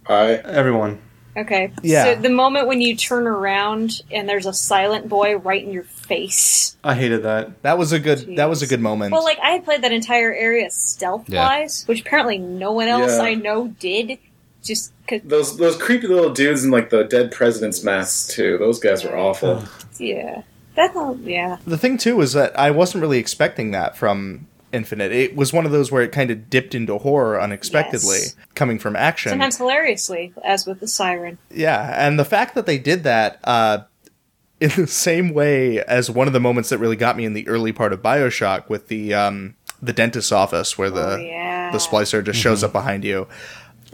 I Everyone. Okay. Yeah. So the moment when you turn around and there's a silent boy right in your face. I hated that. That was a good that was a good moment. Well, like I had played that entire area stealth Yeah. wise, which apparently no one else Yeah. I know did. Just cause, those those creepy little dudes in like the dead president's masks too. Those guys were awful. yeah. That whole, yeah. the thing too is that I wasn't really expecting that from Infinite. It was one of those where it kind of dipped into horror unexpectedly, Yes. coming from action. Sometimes hilariously, as with the siren. Yeah, and the fact that they did that uh, *laughs* in the same way as one of the moments that really got me in the early part of Bioshock with the um, the dentist's office where the Oh, yeah. the splicer just shows up behind you.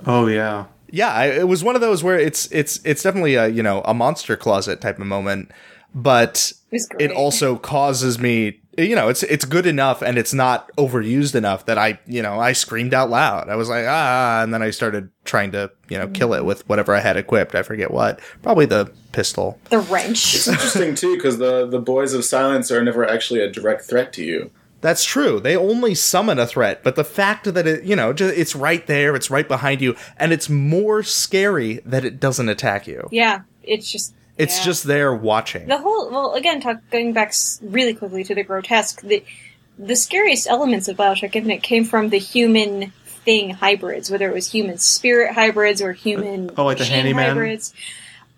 Oh yeah. Yeah, I, it was one of those where it's it's it's definitely a you know a monster closet type of moment, but It it also causes me you know it's it's good enough and it's not overused enough that I you know I screamed out loud. I was like ah, and then I started trying to you know kill it with whatever I had equipped. I forget what, probably the pistol. The wrench. It's interesting too because the the boys of silence are never actually a direct threat to you. That's true. They only summon a threat, but the fact that it, you know, ju- it's right there, it's right behind you, and it's more scary that it doesn't attack you. yeah. It's just. It's yeah. just there watching. the whole well again talk, going back really quickly to the grotesque the the scariest elements of bioshock infinite came from the human thing hybrids whether it was human spirit hybrids or human Oh, like the machine handyman? hybrids.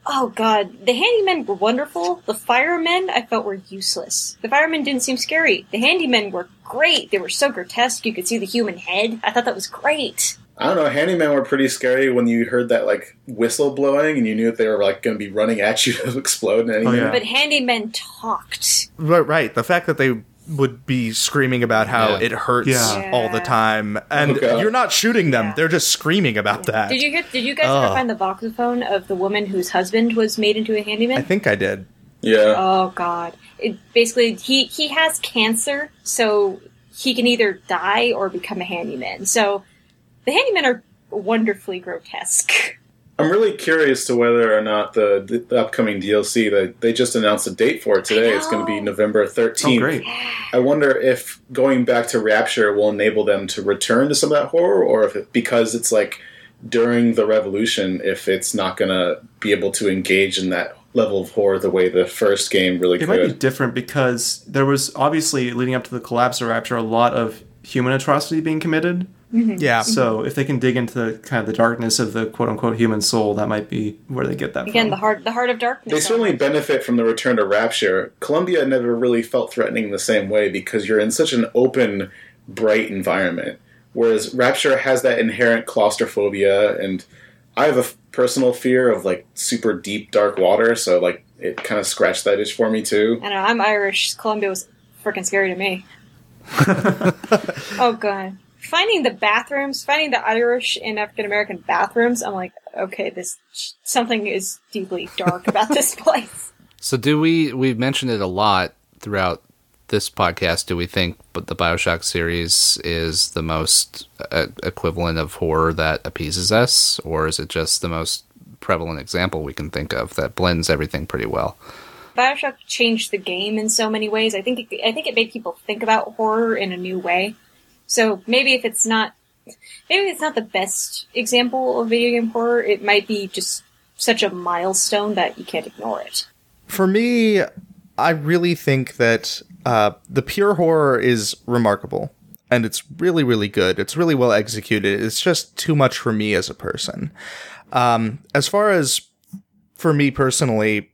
Oh god. The handymen were wonderful. The firemen i felt were useless. The firemen didn't seem scary. The handymen were great. They were so grotesque. You could see the human head. I thought that was great I don't know. Handyman were pretty scary when you heard that like whistle blowing and you knew that they were like going to be running at you *laughs* to explode and anything. Oh, yeah. but handymen talked Right, right. The fact that they would be screaming about how Yeah. it hurts Yeah. all the time, and Okay. you're not shooting them; Yeah. they're just screaming about that. did you hear did you guys Ugh. ever find the voxophone of the woman whose husband was made into a handyman I think I did. Yeah. Oh God! It basically he he has cancer, so he can either die or become a handyman. So the handymen are wonderfully grotesque. I'm really curious to whether or not the, the, the upcoming DLC that they just announced a date for it today. I It's going to be. November 13th. Oh great. I wonder if going back to Rapture will enable them to return to some of that horror, or if it, because it's like during the revolution, if it's not going to be able to engage in that level of horror the way the first game really could. It might be different because there was obviously leading up to the collapse of Rapture a lot of human atrocity being committed. Mm-hmm. Yeah. Mm-hmm. So if they can dig into the, kind of the darkness of the quote unquote human soul, that might be where they get that Again, from. the heart the heart of darkness. They certainly benefit from the return to Rapture. Columbia never really felt threatening in the same way because you're in such an open, bright environment. Whereas Rapture has that inherent claustrophobia, and I have a f- personal fear of like super deep, dark water, so like it kind of scratched that itch for me too. I know. I'm Irish. Columbia was freaking scary to me. *laughs* oh God! Finding the bathrooms, finding the Irish and African American bathrooms. I'm like, okay, this something is deeply dark about *laughs* this place. So do we? We've mentioned it a lot throughout this podcast. Do we think, but the Bioshock series is the most uh, equivalent of horror that appeases us, or is it just the most prevalent example we can think of that blends everything pretty well? Bioshock changed the game in so many ways. I think it, I think it made people think about horror in a new way. So maybe if it's not maybe it's not the best example of video game horror, it might be just such a milestone that you can't ignore it. For me, I really think that uh, the pure horror is remarkable. And it's really, really good. It's really well executed. It's just too much for me as a person. Um, as far as for me personally,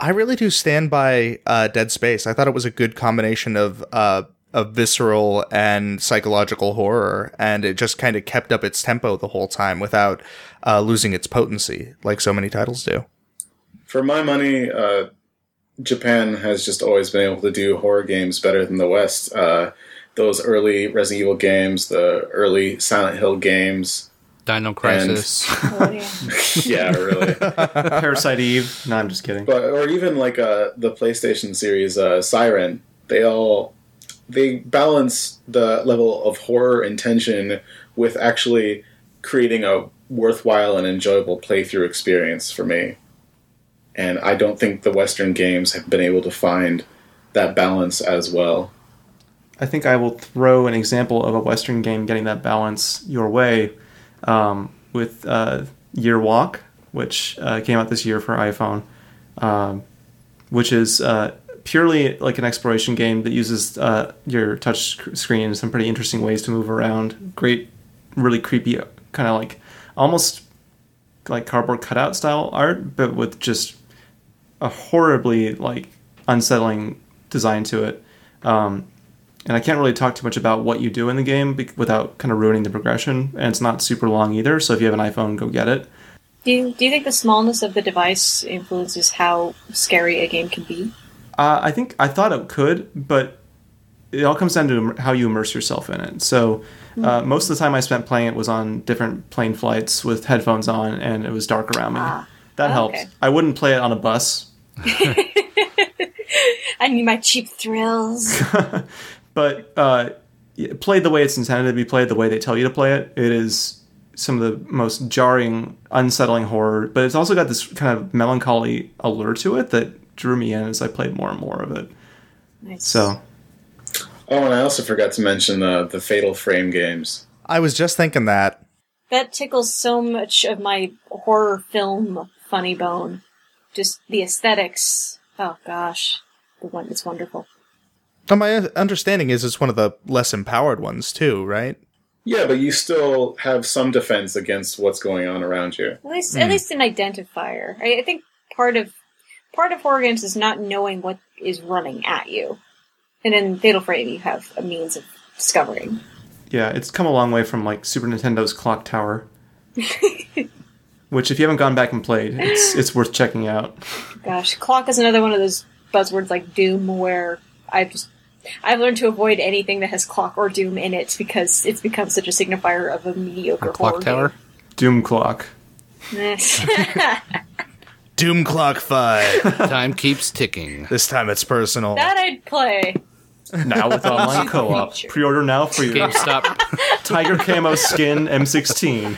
I really do stand by uh, Dead Space. I thought it was a good combination of uh, of visceral and psychological horror, and it just kind of kept up its tempo the whole time without uh, losing its potency, like so many titles do. For my money, uh, Japan has just always been able to do horror games better than the West. Uh, those early Resident Evil games, the early Silent Hill games, Dino Crisis. Oh, yeah. *laughs* yeah, really. *laughs* Parasite Eve. No, I'm just kidding. but or even like uh, the PlayStation series uh, Siren, they all they balance the level of horror and tension with actually creating a worthwhile and enjoyable playthrough experience for me. And I don't think the Western games have been able to find that balance as well. I think I will throw an example of a Western game getting that balance your way um, with uh, Year Walk, which uh, came out this year for iPhone, um, which is uh, purely like an exploration game that uses uh, your touch screen in some pretty interesting ways to move around. Great, really creepy, kind of like almost like cardboard cutout style art, but with just a horribly like unsettling design to it. Um, and I can't really talk too much about what you do in the game bec- without kind of ruining the progression. And it's not super long either, so if you have an iPhone, go get it. Do you, do you think the smallness of the device influences how scary a game can be? Uh, I think I thought it could, but it all comes down to how you immerse yourself in it. So uh, most of the time I spent playing it was on different plane flights with headphones on, and it was dark around me. Ah. That helps. okay. I wouldn't play it on a bus, *laughs* I need my cheap thrills. *laughs* but uh, played the way it's intended to be played, the way they tell you to play it. It is some of the most jarring, unsettling horror, but it's also got this kind of melancholy allure to it that drew me in as I played more and more of it. Nice. So Oh, and I also forgot to mention uh, the Fatal Frame games. I was just thinking that. that tickles so much of my horror film funny bone. Just the aesthetics. Oh gosh, the one it's wonderful. My understanding is it's one of the less empowered ones too, right? Yeah, but you still have some defense against what's going on around you. At least, Hmm. at least an identifier. I, I think part of part of horror is not knowing what is running at you, and in Fatal Frame you have a means of discovering. yeah, it's come a long way from like Super Nintendo's Clock Tower. *laughs* Which, if you haven't gone back and played, it's it's worth checking out. Gosh, clock is another one of those buzzwords like Doom, where I've just I've learned to avoid anything that has clock or Doom in it because it's become such a signifier of a mediocre A clock horror tower. Doom Clock. *laughs* *laughs* game. Doom Clock 5. *laughs* Time keeps ticking. this time it's personal. that I'd play. Now with online *laughs* co-op. Pre-order now for your GameStop. *laughs* Tiger Camo Skin M16.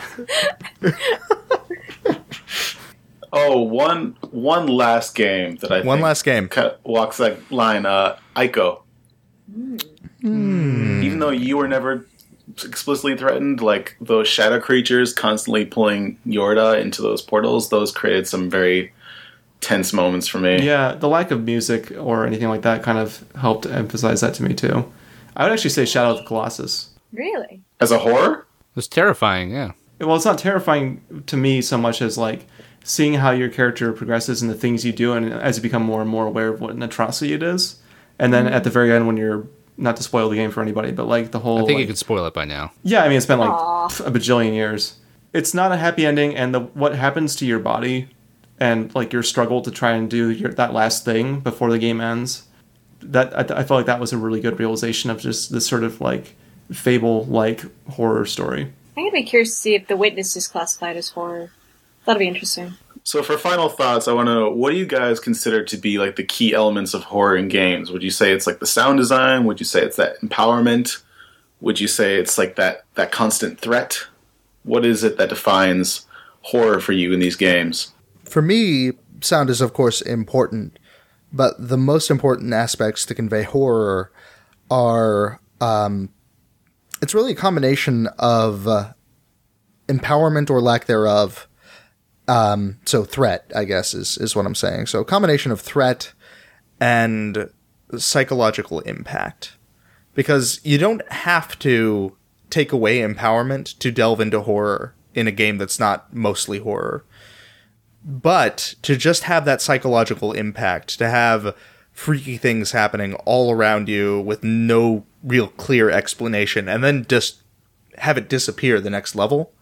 Oh, one one last game that I One think last game. cut, walks that line. Uh, Ico. Even though you were never explicitly threatened, like those shadow creatures constantly pulling Yorda into those portals, those created some very tense moments for me. Yeah, the lack of music or anything like that kind of helped emphasize that to me too. I would actually say Shadow of the Colossus. Really? As a horror, It was terrifying, yeah. Well, it's not terrifying to me so much as like seeing how your character progresses and the things you do, and as you become more and more aware of what an atrocity it is. And then mm-hmm. at the very end, when you're not to spoil the game for anybody, but like the whole I think like- you could spoil it by now. Yeah, I mean it's been like pff, a bajillion years. It's not a happy ending, and the what happens to your body and like your struggle to try and do your, that last thing before the game ends. That I, I felt like that was a really good realization of just this sort of like fable like horror story. I'm gonna be curious to see if The Witness is classified as horror. That'll be interesting. So for final thoughts, I want to know what do you guys consider to be like the key elements of horror in games? Would you say it's like the sound design? Would you say it's that empowerment? Would you say it's like that that constant threat? What is it that defines horror for you in these games? For me, sound is of course important, but the most important aspects to convey horror are um, it's really a combination of uh, empowerment or lack thereof. Um, so threat, I guess, is is what I'm saying. So combination of threat and psychological impact, because you don't have to take away empowerment to delve into horror in a game that's not mostly horror but to just have that psychological impact, to have freaky things happening all around you with no real clear explanation, and then just have it disappear the next level,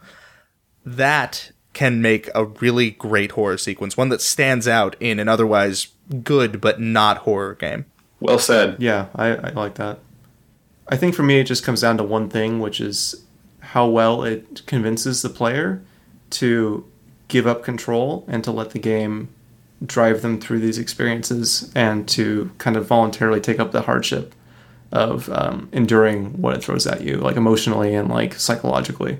that can make a really great horror sequence, one that stands out in an otherwise good but not horror game. Well said. Yeah, I, I like that. I think for me, it just comes down to one thing, which is how well it convinces the player to give up control and to let the game drive them through these experiences and to kind of voluntarily take up the hardship of um, enduring what it throws at you, like emotionally and like psychologically.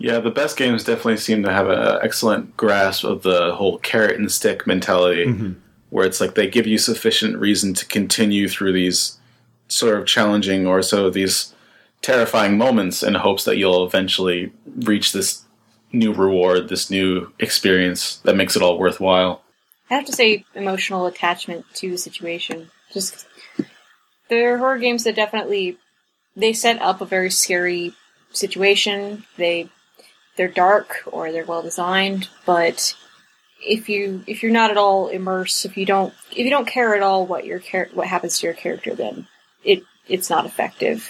Yeah, the best games definitely seem to have an excellent grasp of the whole carrot and stick mentality, mm-hmm. where it's like they give you sufficient reason to continue through these sort of challenging or so these terrifying moments in hopes that you'll eventually reach this new reward, this new experience that makes it all worthwhile. I have to say, emotional attachment to the situation. Just there are horror games that definitely they set up a very scary situation. They they're dark or they're well designed, but if you if you're not at all immersed, if you don't if you don't care at all what your char- what happens to your character, then it it's not effective.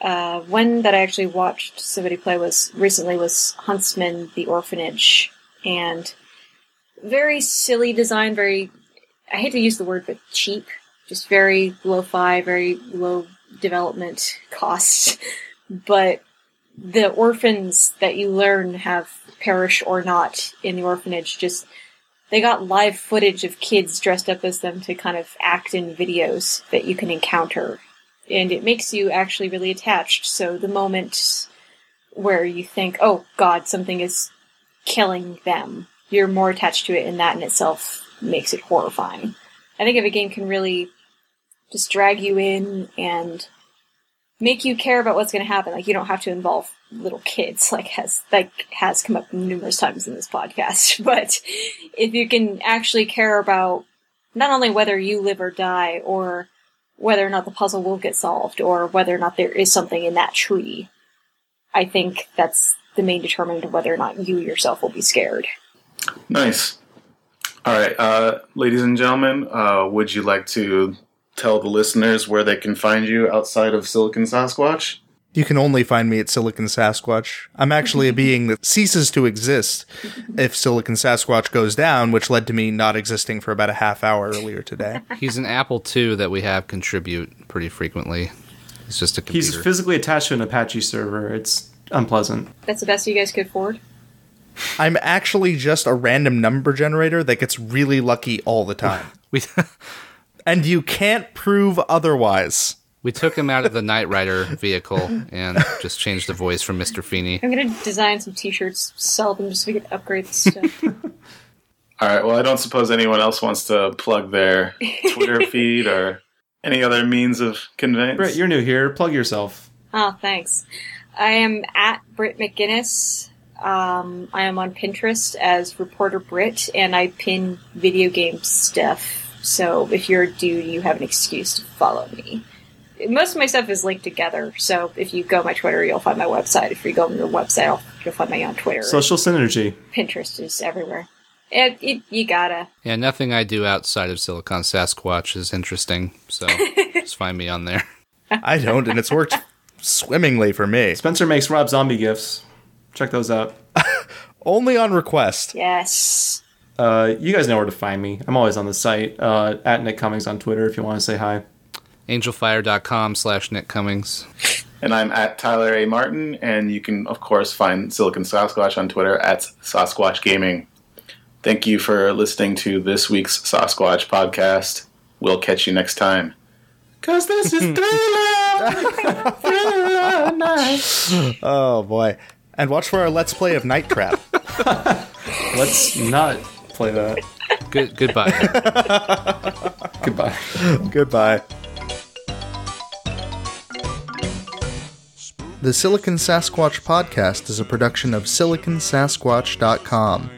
Uh, one that I actually watched somebody play was recently was Huntsman: The Orphanage, and very silly design, very I hate to use the word, but cheap. Just very lo-fi, very low development costs. *laughs* But the orphans that you learn have perished or not in the orphanage just they got live footage of kids dressed up as them to kind of act in videos that you can encounter. And it makes you actually really attached. So the moment where you think, oh god, something is killing them, you're more attached to it, and that in itself makes it horrifying. I think if a game can really just drag you in and make you care about what's going to happen, like you don't have to involve little kids, *laughs* like has like has come up numerous times in this podcast. *laughs* But if you can actually care about not only whether you live or die, or whether or not the puzzle will get solved, or whether or not there is something in that tree, I think that's the main determinant of whether or not you yourself will be scared. Nice. All right, uh, ladies and gentlemen, uh, would you like to tell the listeners where they can find you outside of Silicon Sasquatch? You can only find me at Silicon Sasquatch. I'm actually a *laughs* being that ceases to exist if Silicon Sasquatch goes down, which led to me not existing for about a half hour earlier today. *laughs* He's an Apple II that we have contribute pretty frequently. It's just a computer. He's physically attached to an Apache server. It's unpleasant. That's the best you guys could afford. I'm actually just a random number generator that gets really lucky all the time. *laughs* we And you can't prove otherwise. we took him out of the Knight Rider vehicle and just changed the voice from Mr. Feeny. I'm gonna design some T-shirts, sell them just so we can upgrade the stuff. *laughs* All right, well, I don't suppose anyone else wants to plug their Twitter *laughs* feed or any other means of conveyance. Britt, you're new here. Plug yourself. oh, thanks. I am at Britt McGinnis. Um, I am on Pinterest as Reporter Britt, and I pin video game stuff. So if you're a dude, you have an excuse to follow me. Most of my stuff is linked together, so if you go on my Twitter, you'll find my website. If you go on the website, you'll find me on Twitter. Social synergy. Pinterest is everywhere. It, it, you gotta. Yeah, nothing I do outside of Silicon Sasquatch is interesting, so *laughs* just find me on there. I don't, and it's worked swimmingly for me. Spencer makes Rob Zombie gifts. Check those out. *laughs* Only on request. Yes. Uh, you guys know where to find me. I'm always on the site uh, at Nick Cummings on Twitter if you want to say hi. Angelfire.com slash Nick Cummings. And I'm at Tyler A. Martin, and you can, of course, find Silicon Sasquatch on Twitter at Sasquatch Gaming. Thank you for listening to this week's Sasquatch podcast. We'll catch you next time. Cause this is *laughs* thriller, thriller night. Oh boy. And watch for our Let's Play of Night Trap. *laughs* Let's not play that. Good goodbye. *laughs* Goodbye. Goodbye. The Silicon Sasquatch podcast is a production of siliconsasquatch.com.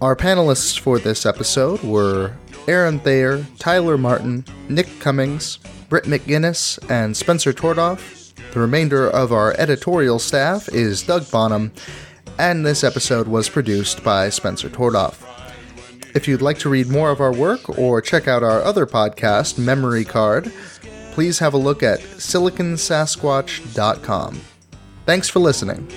Our panelists for this episode were Aaron Thayer, Tyler Martin, Nick Cummings, Britt McGinnis, and Spencer Tordoff. The remainder of our editorial staff is Doug Bonham, and this episode was produced by Spencer Tordoff. If you'd like to read more of our work or check out our other podcast, Memory Card, please have a look at siliconsasquatch.com. Thanks for listening.